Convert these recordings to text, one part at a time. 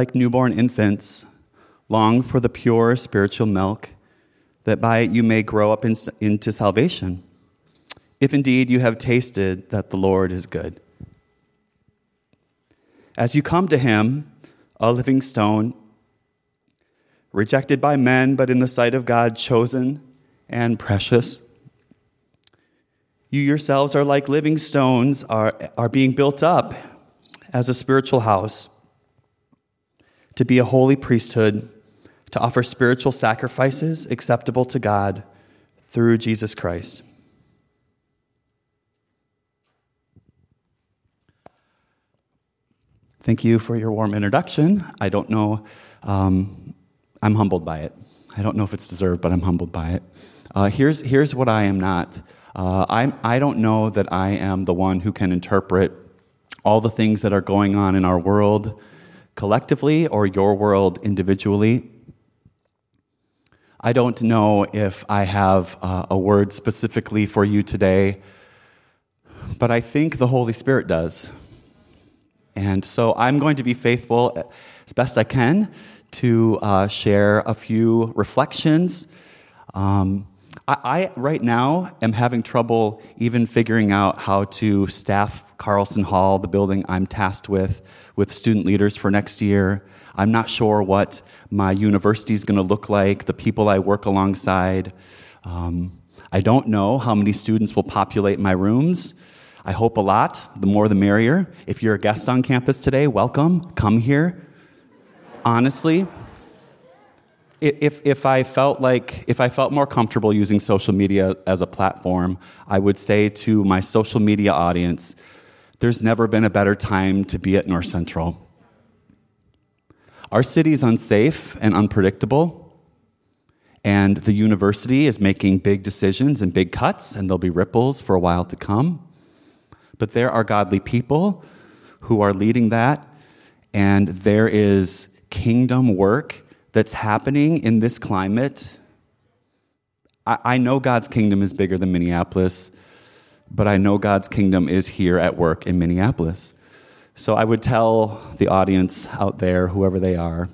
like newborn infants, long for the pure spiritual milk, that by it you may grow up in, into salvation, if indeed you have tasted that the Lord is good. As you come to him, a living stone, rejected by men, but in the sight of God, chosen and precious. You yourselves are like living stones, are, are being built up as a spiritual house to be a holy priesthood, to offer spiritual sacrifices acceptable to God through Jesus Christ. Thank you for your warm introduction. I don't know, um, I'm humbled by it. I don't know if it's deserved, but I'm humbled by it. Uh, here's, here's what I am not uh, I'm, I don't know that I am the one who can interpret all the things that are going on in our world collectively or your world individually. I don't know if I have uh, a word specifically for you today, but I think the Holy Spirit does. And so I'm going to be faithful as best I can to uh, share a few reflections. Um, I, I, right now, am having trouble even figuring out how to staff Carlson Hall, the building I'm tasked with, with student leaders for next year. I'm not sure what my university is going to look like, the people I work alongside. Um, I don't know how many students will populate my rooms. I hope a lot. The more the merrier. If you're a guest on campus today, welcome. Come here. Honestly, if, if I felt like, if I felt more comfortable using social media as a platform, I would say to my social media audience, there's never been a better time to be at North Central. Our city is unsafe and unpredictable, and the university is making big decisions and big cuts, and there'll be ripples for a while to come. But there are godly people who are leading that, and there is kingdom work that's happening in this climate. I, I know God's kingdom is bigger than Minneapolis, but I know God's kingdom is here at work in Minneapolis. So I would tell the audience out there, whoever they are,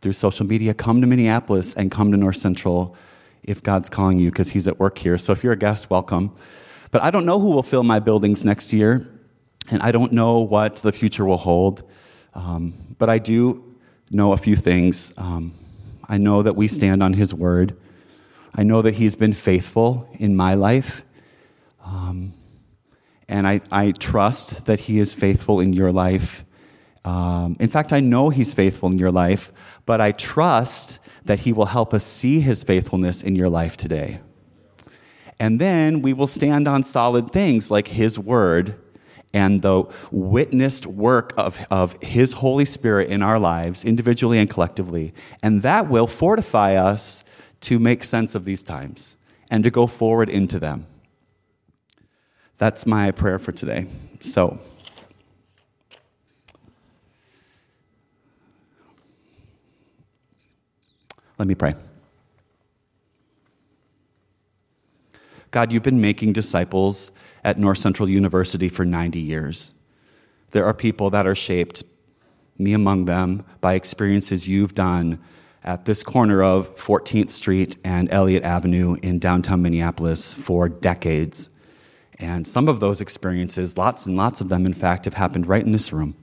through social media, come to Minneapolis and come to North Central if God's calling you, because He's at work here. So if you're a guest, welcome. But I don't know who will fill my buildings next year, and I don't know what the future will hold. Um, but I do know a few things. Um, I know that we stand on His word. I know that He's been faithful in my life. Um, and I, I trust that He is faithful in your life. Um, in fact, I know He's faithful in your life, but I trust that He will help us see His faithfulness in your life today. And then we will stand on solid things like His word and the witnessed work of, of His Holy Spirit in our lives, individually and collectively. And that will fortify us to make sense of these times and to go forward into them. That's my prayer for today. So, let me pray. God, you've been making disciples at North Central University for 90 years. There are people that are shaped, me among them, by experiences you've done at this corner of 14th Street and Elliot Avenue in downtown Minneapolis for decades. And some of those experiences, lots and lots of them, in fact, have happened right in this room.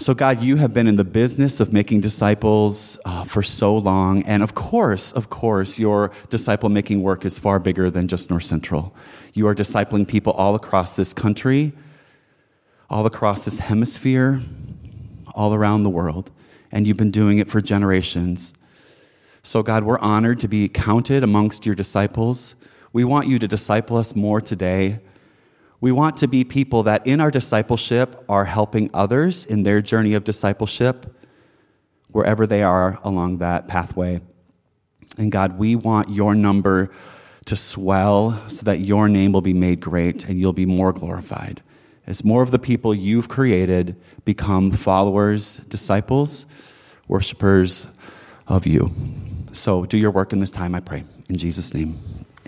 So, God, you have been in the business of making disciples uh, for so long. And of course, of course, your disciple making work is far bigger than just North Central. You are discipling people all across this country, all across this hemisphere, all around the world. And you've been doing it for generations. So, God, we're honored to be counted amongst your disciples. We want you to disciple us more today. We want to be people that in our discipleship are helping others in their journey of discipleship, wherever they are along that pathway. And God, we want your number to swell so that your name will be made great and you'll be more glorified. As more of the people you've created become followers, disciples, worshipers of you. So do your work in this time, I pray. In Jesus' name,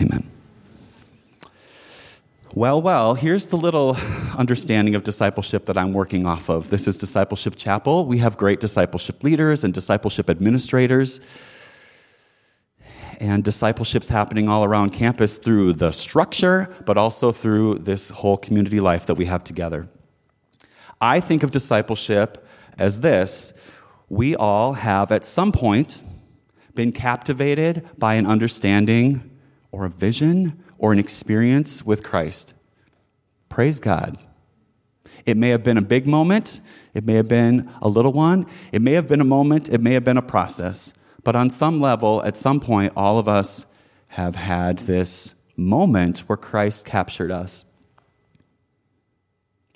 amen. Well, well, here's the little understanding of discipleship that I'm working off of. This is Discipleship Chapel. We have great discipleship leaders and discipleship administrators. And discipleship's happening all around campus through the structure, but also through this whole community life that we have together. I think of discipleship as this we all have at some point been captivated by an understanding or a vision or an experience with Christ. Praise God. It may have been a big moment, it may have been a little one, it may have been a moment, it may have been a process. But on some level, at some point, all of us have had this moment where Christ captured us.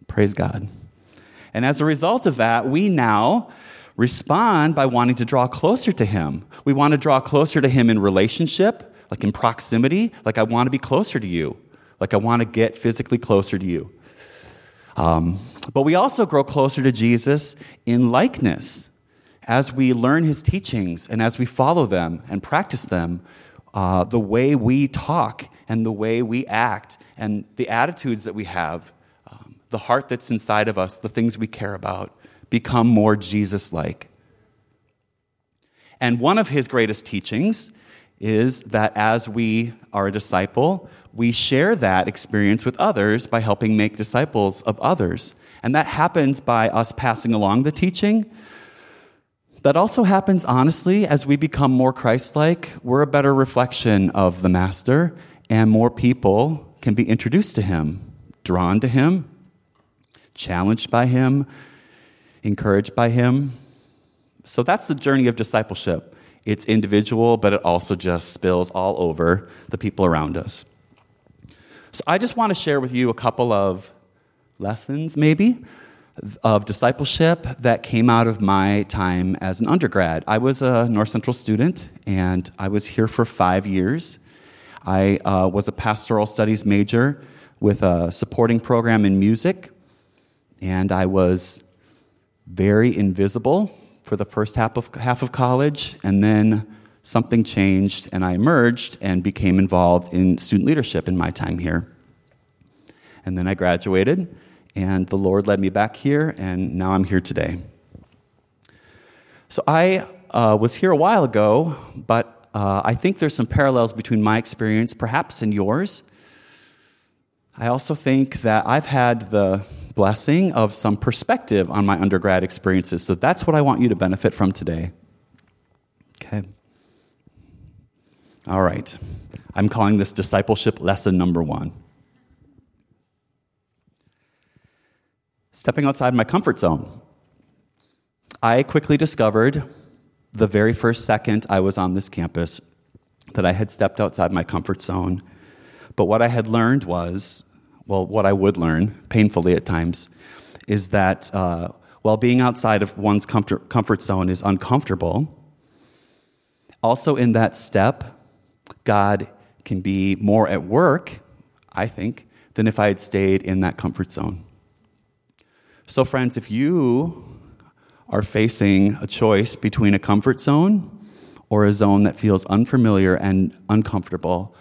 Praise God. And as a result of that, we now respond by wanting to draw closer to Him. We want to draw closer to Him in relationship like in proximity, like I want to be closer to you, like I want to get physically closer to you. Um, but we also grow closer to Jesus in likeness. As we learn his teachings and as we follow them and practice them, uh, the way we talk and the way we act and the attitudes that we have, um, the heart that's inside of us, the things we care about, become more Jesus like. And one of his greatest teachings is that as we are a disciple, we share that experience with others by helping make disciples of others. And that happens by us passing along the teaching. That also happens honestly as we become more Christ like. We're a better reflection of the Master, and more people can be introduced to him, drawn to him, challenged by him, encouraged by him. So that's the journey of discipleship. It's individual, but it also just spills all over the people around us. So I just want to share with you a couple of lessons, maybe, of discipleship that came out of my time as an undergrad. I was a North Central student, and I was here for five years. I uh, was a pastoral studies major with a supporting program in music, and I was very invisible for the first half of, half of college, and then something changed, and I emerged and became involved in student leadership in my time here. And then I graduated, and the Lord led me back here, and now I'm here today. So I uh, was here a while ago, but uh, I think there's some parallels between my experience, perhaps, and yours. I also think that I've had the blessing of some perspective on my undergrad experiences. So that's what I want you to benefit from today. Okay. All right. I'm calling this discipleship lesson number one. Stepping outside my comfort zone. I quickly discovered the very first second I was on this campus that I had stepped outside my comfort zone. But what I had learned was well, what I would learn, painfully at times, is that uh, while being outside of one's comfort, comfort zone is uncomfortable, also in that step, God can be more at work, I think, than if I had stayed in that comfort zone. So, friends, if you are facing a choice between a comfort zone or a zone that feels unfamiliar and uncomfortable,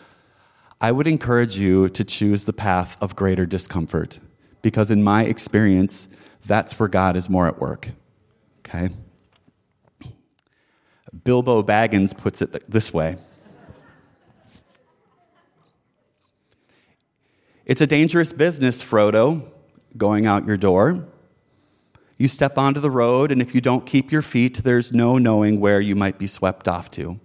I would encourage you to choose the path of greater discomfort because, in my experience, that's where God is more at work. Okay? Bilbo Baggins puts it this way It's a dangerous business, Frodo, going out your door. You step onto the road, and if you don't keep your feet, there's no knowing where you might be swept off to.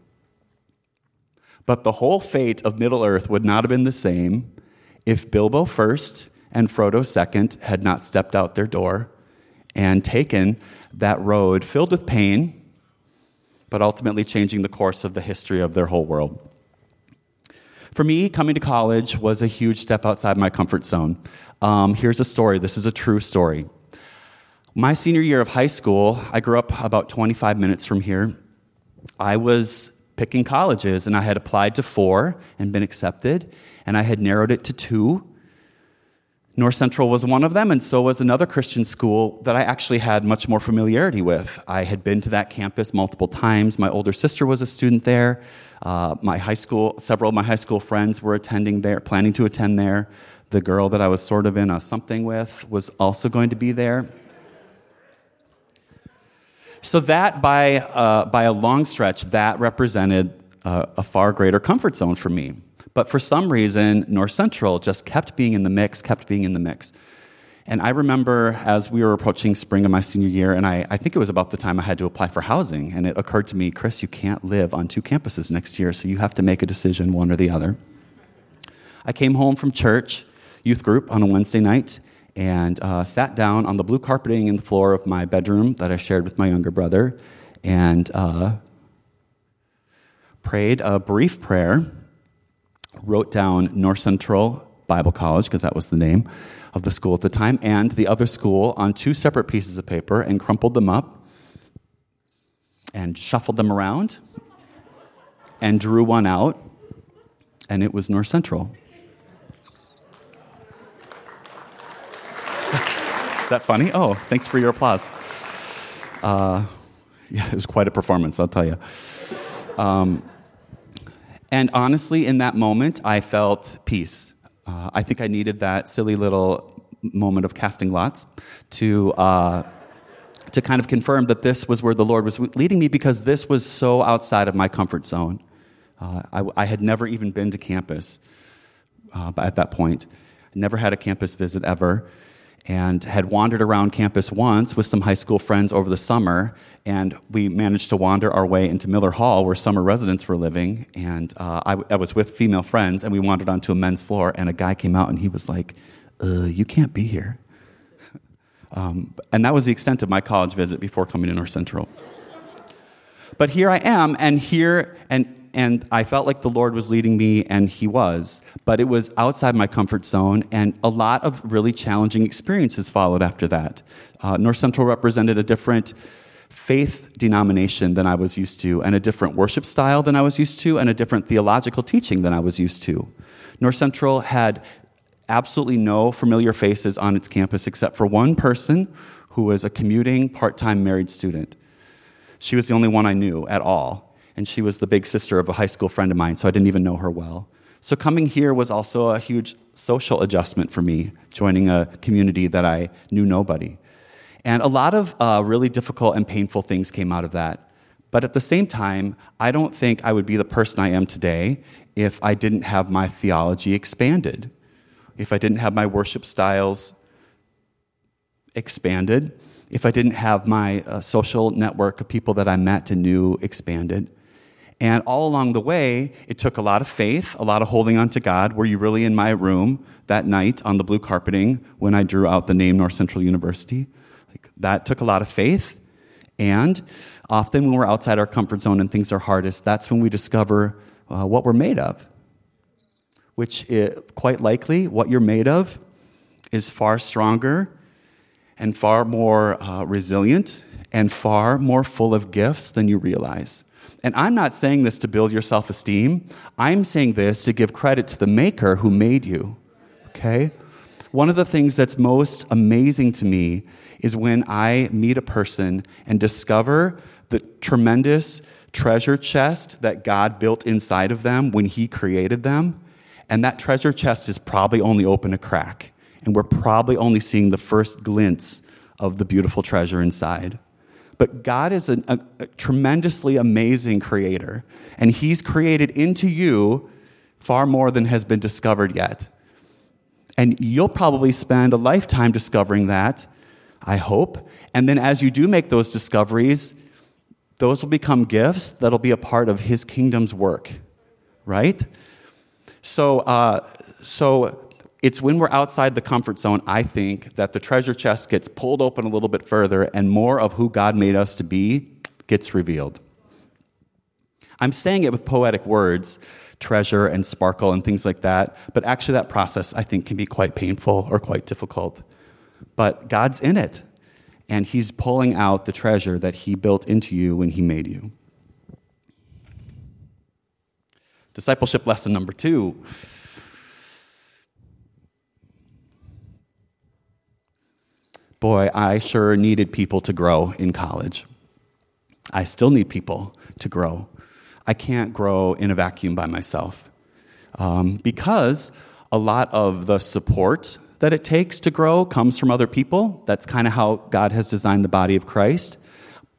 But the whole fate of Middle Earth would not have been the same if Bilbo first and Frodo second had not stepped out their door and taken that road filled with pain, but ultimately changing the course of the history of their whole world. For me, coming to college was a huge step outside my comfort zone. Um, here's a story. This is a true story. My senior year of high school, I grew up about 25 minutes from here. I was picking colleges, and I had applied to four and been accepted, and I had narrowed it to two. North Central was one of them, and so was another Christian school that I actually had much more familiarity with. I had been to that campus multiple times. My older sister was a student there. Uh, my high school, several of my high school friends were attending there, planning to attend there. The girl that I was sort of in a something with was also going to be there. So, that by, uh, by a long stretch, that represented uh, a far greater comfort zone for me. But for some reason, North Central just kept being in the mix, kept being in the mix. And I remember as we were approaching spring of my senior year, and I, I, think it was about the time I had to apply for housing, and it occurred to me, Chris, you can't live on two campuses next year, so you have to make a decision, one or the other. I came home from church, youth group, on a Wednesday night, and uh, sat down on the blue carpeting in the floor of my bedroom that I shared with my younger brother, and uh, prayed a brief prayer, wrote down North Central Bible College, because that was the name of the school at the time, and the other school on two separate pieces of paper and crumpled them up and shuffled them around and drew one out, and it was North Central. Is that funny? Oh, thanks for your applause. Uh, yeah, it was quite a performance, I'll tell you. Um, and honestly, in that moment, I felt peace. Uh, I think I needed that silly little moment of casting lots to, uh, to kind of confirm that this was where the Lord was leading me because this was so outside of my comfort zone. Uh, I, I, had never even been to campus uh, at that point, I never had a campus visit ever and had wandered around campus once with some high school friends over the summer. And we managed to wander our way into Miller Hall, where summer residents were living. And uh, I, I, was with female friends, and we wandered onto a men's floor. And a guy came out, and he was like, uh, "You can't be here." um, and that was the extent of my college visit before coming to North Central. But here I am, and here, and and I felt like the Lord was leading me, and He was, but it was outside my comfort zone, and a lot of really challenging experiences followed after that. Uh, North Central represented a different faith denomination than I was used to, and a different worship style than I was used to, and a different theological teaching than I was used to. North Central had absolutely no familiar faces on its campus except for one person who was a commuting part time married student. She was the only one I knew at all and she was the big sister of a high school friend of mine, so I didn't even know her well. So coming here was also a huge social adjustment for me, joining a community that I knew nobody. And a lot of uh, really difficult and painful things came out of that. But at the same time, I don't think I would be the person I am today if I didn't have my theology expanded, if I didn't have my worship styles expanded, if I didn't have my uh, social network of people that I met and knew expanded. And all along the way, it took a lot of faith, a lot of holding on to God. Were you really in my room that night on the blue carpeting when I drew out the name North Central University? Like, that took a lot of faith. And often when we're outside our comfort zone and things are hardest, that's when we discover uh, what we're made of. Which, it, quite likely, what you're made of is far stronger and far more uh, resilient and far more full of gifts than you realize. And I'm not saying this to build your self esteem. I'm saying this to give credit to the maker who made you. Okay? One of the things that's most amazing to me is when I meet a person and discover the tremendous treasure chest that God built inside of them when He created them. And that treasure chest is probably only open a crack. And we're probably only seeing the first glints of the beautiful treasure inside. But God is a, a, a tremendously amazing creator, and He's created into you far more than has been discovered yet. And you'll probably spend a lifetime discovering that, I hope. And then as you do make those discoveries, those will become gifts that'll be a part of His kingdom's work, right? So, uh, so it's when we're outside the comfort zone, I think, that the treasure chest gets pulled open a little bit further and more of who God made us to be gets revealed. I'm saying it with poetic words, treasure and sparkle and things like that, but actually, that process I think can be quite painful or quite difficult. But God's in it, and He's pulling out the treasure that He built into you when He made you. Discipleship lesson number two boy, I sure needed people to grow in college. I still need people to grow. I can't grow in a vacuum by myself um, because A lot of the support that it takes to grow comes from other people. That's kind of how God has designed the body of Christ.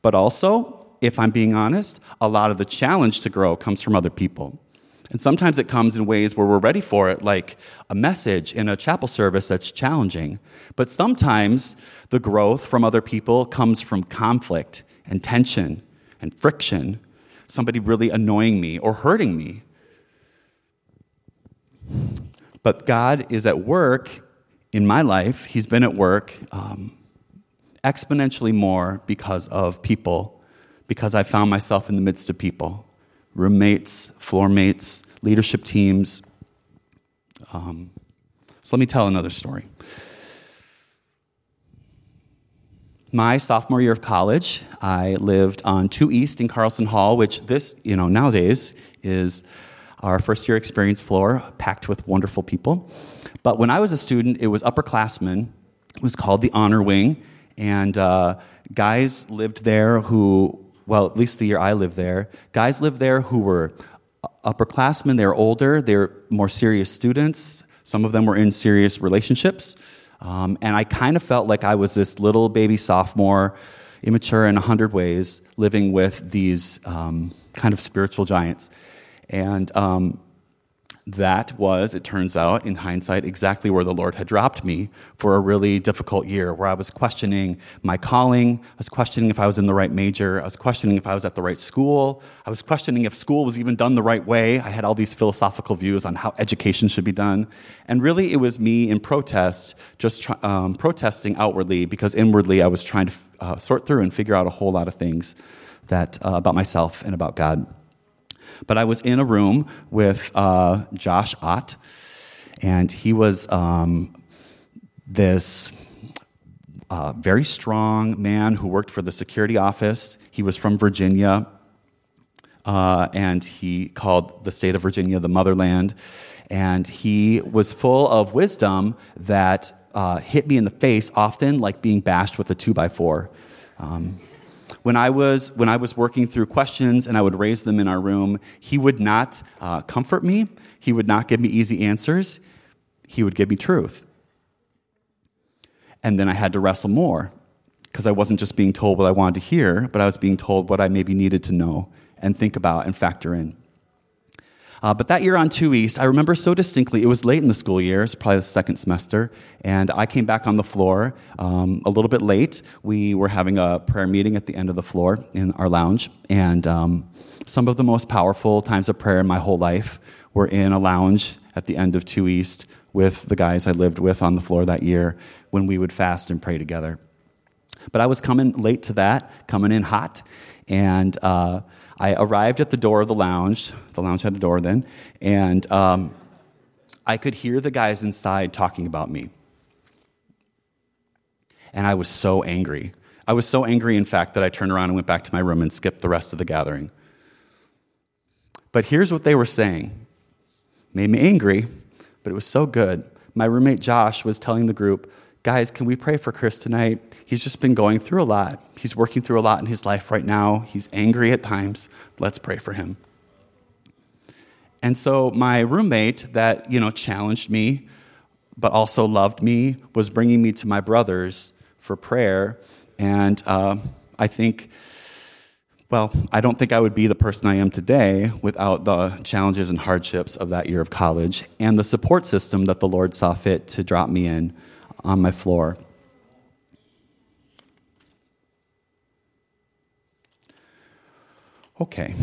But also, if I'm being honest, a lot of the challenge to grow comes from other people. And sometimes it comes in ways where we're ready for it, like a message in a chapel service that's challenging. But sometimes the growth from other people comes from conflict and tension and friction, somebody really annoying me or hurting me. But God is at work in my life. He's been at work um, exponentially more because of people, because I found myself in the midst of people roommates, floor mates, leadership teams. Um, so let me tell another story. My sophomore year of college, I lived on 2 East in Carlson Hall, which this, you know, nowadays is our first year experience floor, packed with wonderful people. But when I was a student, it was upperclassmen. It was called the Honor Wing. And uh, guys lived there who well, at least the year I lived there, guys lived there who were upperclassmen. They're older, they're more serious students. Some of them were in serious relationships. Um, and I kind of felt like I was this little baby sophomore, immature in a hundred ways, living with these um, kind of spiritual giants. And um, that was, it turns out, in hindsight, exactly where the Lord had dropped me for a really difficult year, where I was questioning my calling. I was questioning if I was in the right major. I was questioning if I was at the right school. I was questioning if school was even done the right way. I had all these philosophical views on how education should be done. And really, it was me in protest, just um, protesting outwardly, because inwardly I was trying to uh, sort through and figure out a whole lot of things that, uh, about myself and about God. But I was in a room with uh, Josh Ott, and he was um, this uh, very strong man who worked for the security office. He was from Virginia, uh, and he called the state of Virginia the motherland. And he was full of wisdom that uh, hit me in the face often, like being bashed with a two by four. Um, when I was when I was working through questions and I would raise them in our room, he would not uh, comfort me. He would not give me easy answers. He would give me truth. And then I had to wrestle more because I wasn't just being told what I wanted to hear, but I was being told what I maybe needed to know and think about and factor in. Uh, but that year on 2 East, I remember so distinctly, it was late in the school year, it's probably the second semester, and I came back on the floor um, a little bit late. We were having a prayer meeting at the end of the floor in our lounge, and um, some of the most powerful times of prayer in my whole life were in a lounge at the end of 2 East with the guys I lived with on the floor that year when we would fast and pray together. But I was coming late to that, coming in hot, and uh, I arrived at the door of the lounge. The lounge had a door then, and um, I could hear the guys inside talking about me. And I was so angry. I was so angry, in fact, that I turned around and went back to my room and skipped the rest of the gathering. But here's what they were saying. Made me angry, but it was so good. My roommate Josh was telling the group, guys, can we pray for Chris tonight? He's just been going through a lot. He's working through a lot in his life right now. He's angry at times. Let's pray for him. And so my roommate that, you know, challenged me but also loved me was bringing me to my brothers for prayer. And uh, I think, well, I don't think I would be the person I am today without the challenges and hardships of that year of college and the support system that the Lord saw fit to drop me in on my floor. Okay,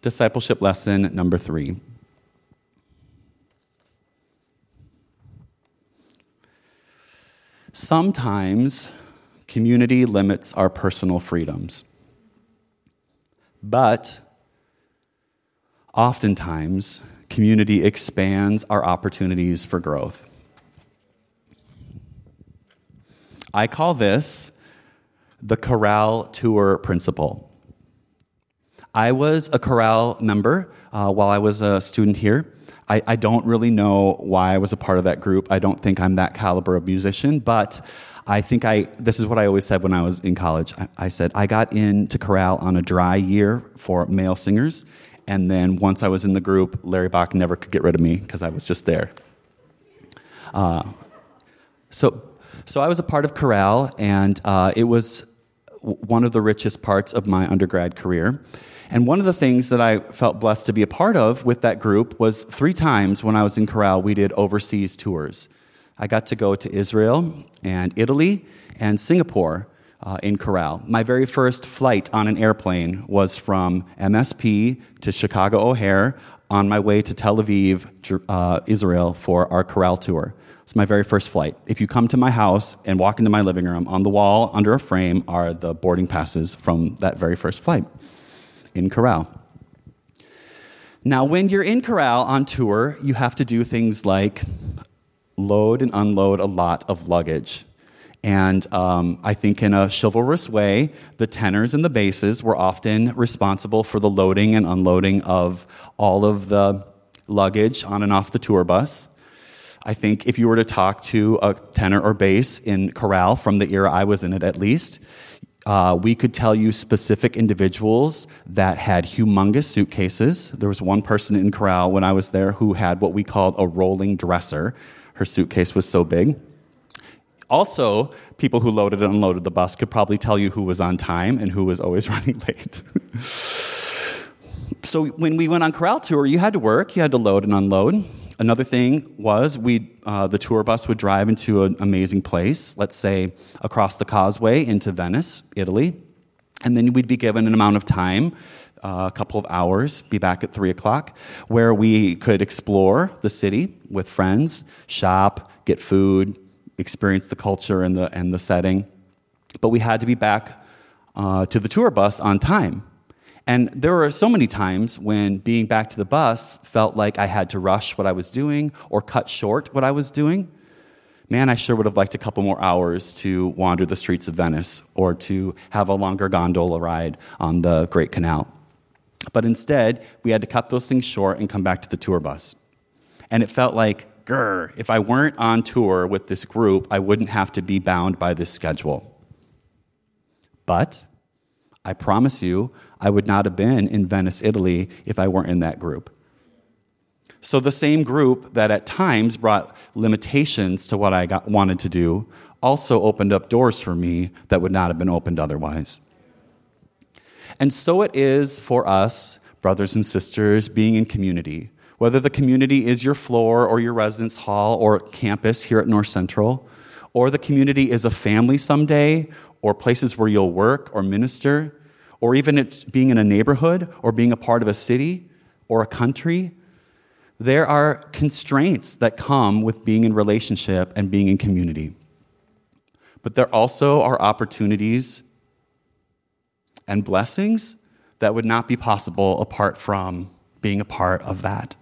discipleship lesson number three. Sometimes community limits our personal freedoms, but oftentimes community expands our opportunities for growth. I call this the Chorale Tour Principle. I was a chorale member uh, while I was a student here. I, I, don't really know why I was a part of that group. I don't think I'm that caliber of musician, but I think I, this is what I always said when I was in college. I, I said, I got into chorale on a dry year for male singers, and then once I was in the group, Larry Bach never could get rid of me because I was just there. Uh, so, so I was a part of Chorale, and uh, it was one of the richest parts of my undergrad career. And one of the things that I felt blessed to be a part of with that group was three times when I was in Chorale, we did overseas tours. I got to go to Israel and Italy and Singapore uh, in Chorale. My very first flight on an airplane was from MSP to Chicago O'Hare on my way to Tel Aviv, uh, Israel for our Chorale tour. It's my very first flight. If you come to my house and walk into my living room, on the wall under a frame are the boarding passes from that very first flight in Chorale. Now, when you're in Chorale on tour, you have to do things like load and unload a lot of luggage. And um, I think in a chivalrous way, the tenors and the basses were often responsible for the loading and unloading of all of the luggage on and off the tour bus. I think if you were to talk to a tenor or bass in chorale from the era I was in it at least, uh, we could tell you specific individuals that had humongous suitcases. There was one person in chorale when I was there who had what we called a rolling dresser. Her suitcase was so big. Also, people who loaded and unloaded the bus could probably tell you who was on time and who was always running late. So when we went on chorale tour, you had to work, you had to load and unload. Another thing was we uh, the tour bus would drive into an amazing place, let's say across the causeway into Venice, Italy, and then we'd be given an amount of time uh, a couple of hours, be back at three o'clock, where we could explore the city with friends, shop, get food, experience the culture and the, and the setting. But we had to be back uh, to the tour bus on time. And there were so many times when being back to the bus felt like I had to rush what I was doing or cut short what I was doing. Man, I sure would have liked a couple more hours to wander the streets of Venice or to have a longer gondola ride on the Great Canal. But instead, we had to cut those things short and come back to the tour bus. And it felt like grr, if I weren't on tour with this group, I wouldn't have to be bound by this schedule. But I promise you, I would not have been in Venice, Italy, if I weren't in that group. So, the same group that at times brought limitations to what I got, wanted to do also opened up doors for me that would not have been opened otherwise. And so it is for us, brothers and sisters, being in community whether the community is your floor or your residence hall or campus here at North Central, or the community is a family someday, or places where you'll work or minister, or even it's being in a neighborhood or being a part of a city or a country, there are constraints that come with being in relationship and being in community. But there also are opportunities and blessings that would not be possible apart from being a part of that.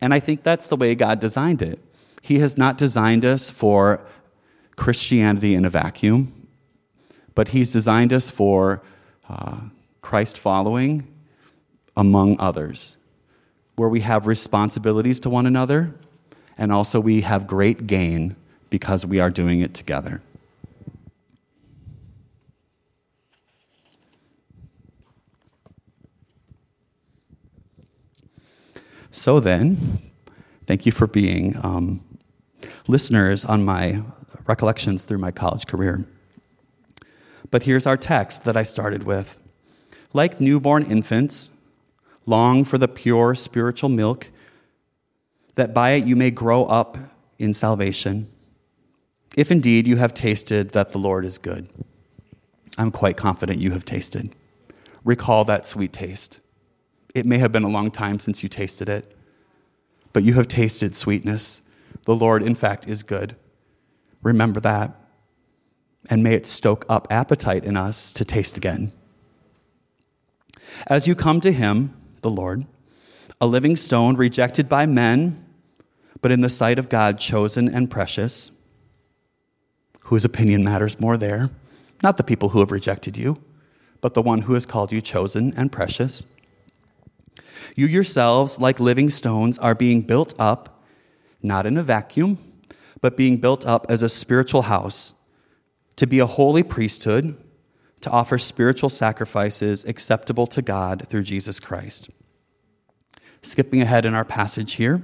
And I think that's the way God designed it. He has not designed us for Christianity in a vacuum, but He's designed us for uh, Christ following among others, where we have responsibilities to one another, and also we have great gain because we are doing it together. So then, thank you for being um, listeners on my recollections through my college career. But here's our text that I started with. Like newborn infants, long for the pure spiritual milk, that by it you may grow up in salvation, if indeed you have tasted that the Lord is good. I'm quite confident you have tasted. Recall that sweet taste. It may have been a long time since you tasted it, but you have tasted sweetness. The Lord, in fact, is good. Remember that. And may it stoke up appetite in us to taste again. As you come to Him, the Lord, a living stone rejected by men, but in the sight of God chosen and precious, whose opinion matters more there, not the people who have rejected you, but the one who has called you chosen and precious. You yourselves, like living stones, are being built up, not in a vacuum, but being built up as a spiritual house, to be a holy priesthood, to offer spiritual sacrifices acceptable to God through Jesus Christ. Skipping ahead in our passage here,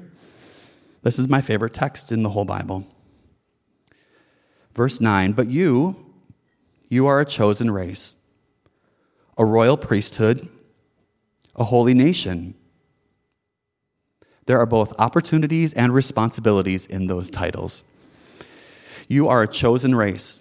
This is my favorite text in the whole Bible. Verse 9, but you, you are a chosen race, a royal priesthood, a holy nation. There are both opportunities and responsibilities in those titles. You are a chosen race,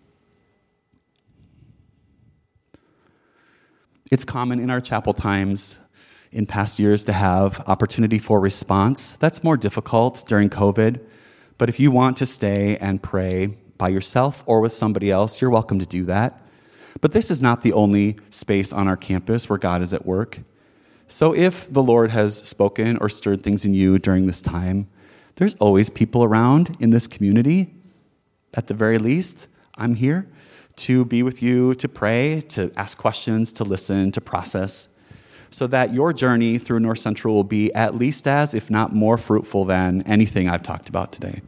It's common in our chapel times in past years to have opportunity for response. That's more difficult during COVID. But if you want to stay and pray by yourself or with somebody else, you're welcome to do that. But this is not the only space on our campus where God is at work. So if the Lord has spoken or stirred things in you during this time, there's always people around in this community. At the very least, I'm here to be with you, to pray, to ask questions, to listen, to process, so that your journey through North Central will be at least as, if not more fruitful than anything I've talked about today.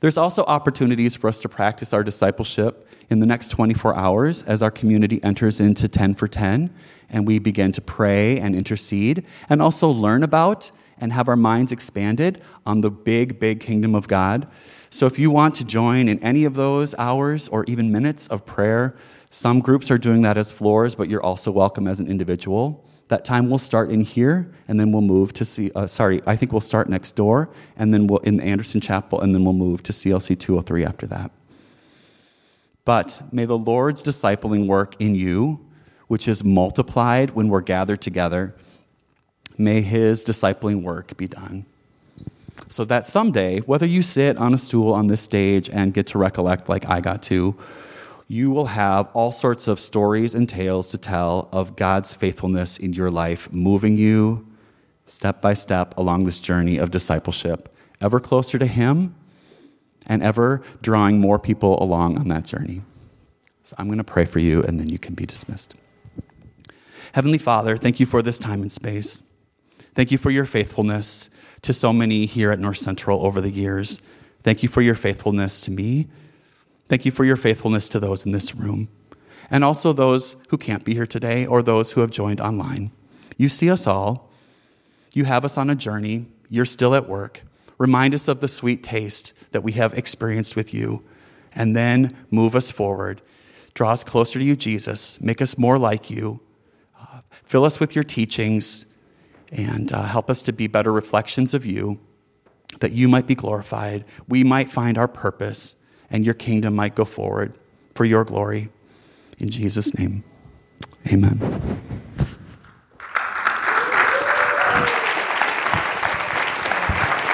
There's also opportunities for us to practice our discipleship in the next 24 hours as our community enters into 10 for 10 and we begin to pray and intercede and also learn about and have our minds expanded on the big, big kingdom of God. So if you want to join in any of those hours or even minutes of prayer, some groups are doing that as floors, but you're also welcome as an individual. That time will start in here, and then we'll move to see. Uh, sorry, I think we'll start next door, and then we'll in the Anderson Chapel, and then we'll move to CLC 203 after that. But may the Lord's discipling work in you, which is multiplied when we're gathered together, may His discipling work be done. So that someday, whether you sit on a stool on this stage and get to recollect like I got to, you will have all sorts of stories and tales to tell of God's faithfulness in your life, moving you step by step along this journey of discipleship, ever closer to Him and ever drawing more people along on that journey. So I'm going to pray for you, and then you can be dismissed. Heavenly Father, thank you for this time and space. Thank you for your faithfulness to so many here at North Central over the years. Thank you for your faithfulness to me Thank you for your faithfulness to those in this room, and also those who can't be here today or those who have joined online. You see us all. You have us on a journey. You're still at work. Remind us of the sweet taste that we have experienced with you, and then move us forward. Draw us closer to you, Jesus. Make us more like you. Uh, fill us with your teachings and uh, help us to be better reflections of you, that you might be glorified. We might find our purpose and your kingdom might go forward for your glory. In Jesus' name, amen.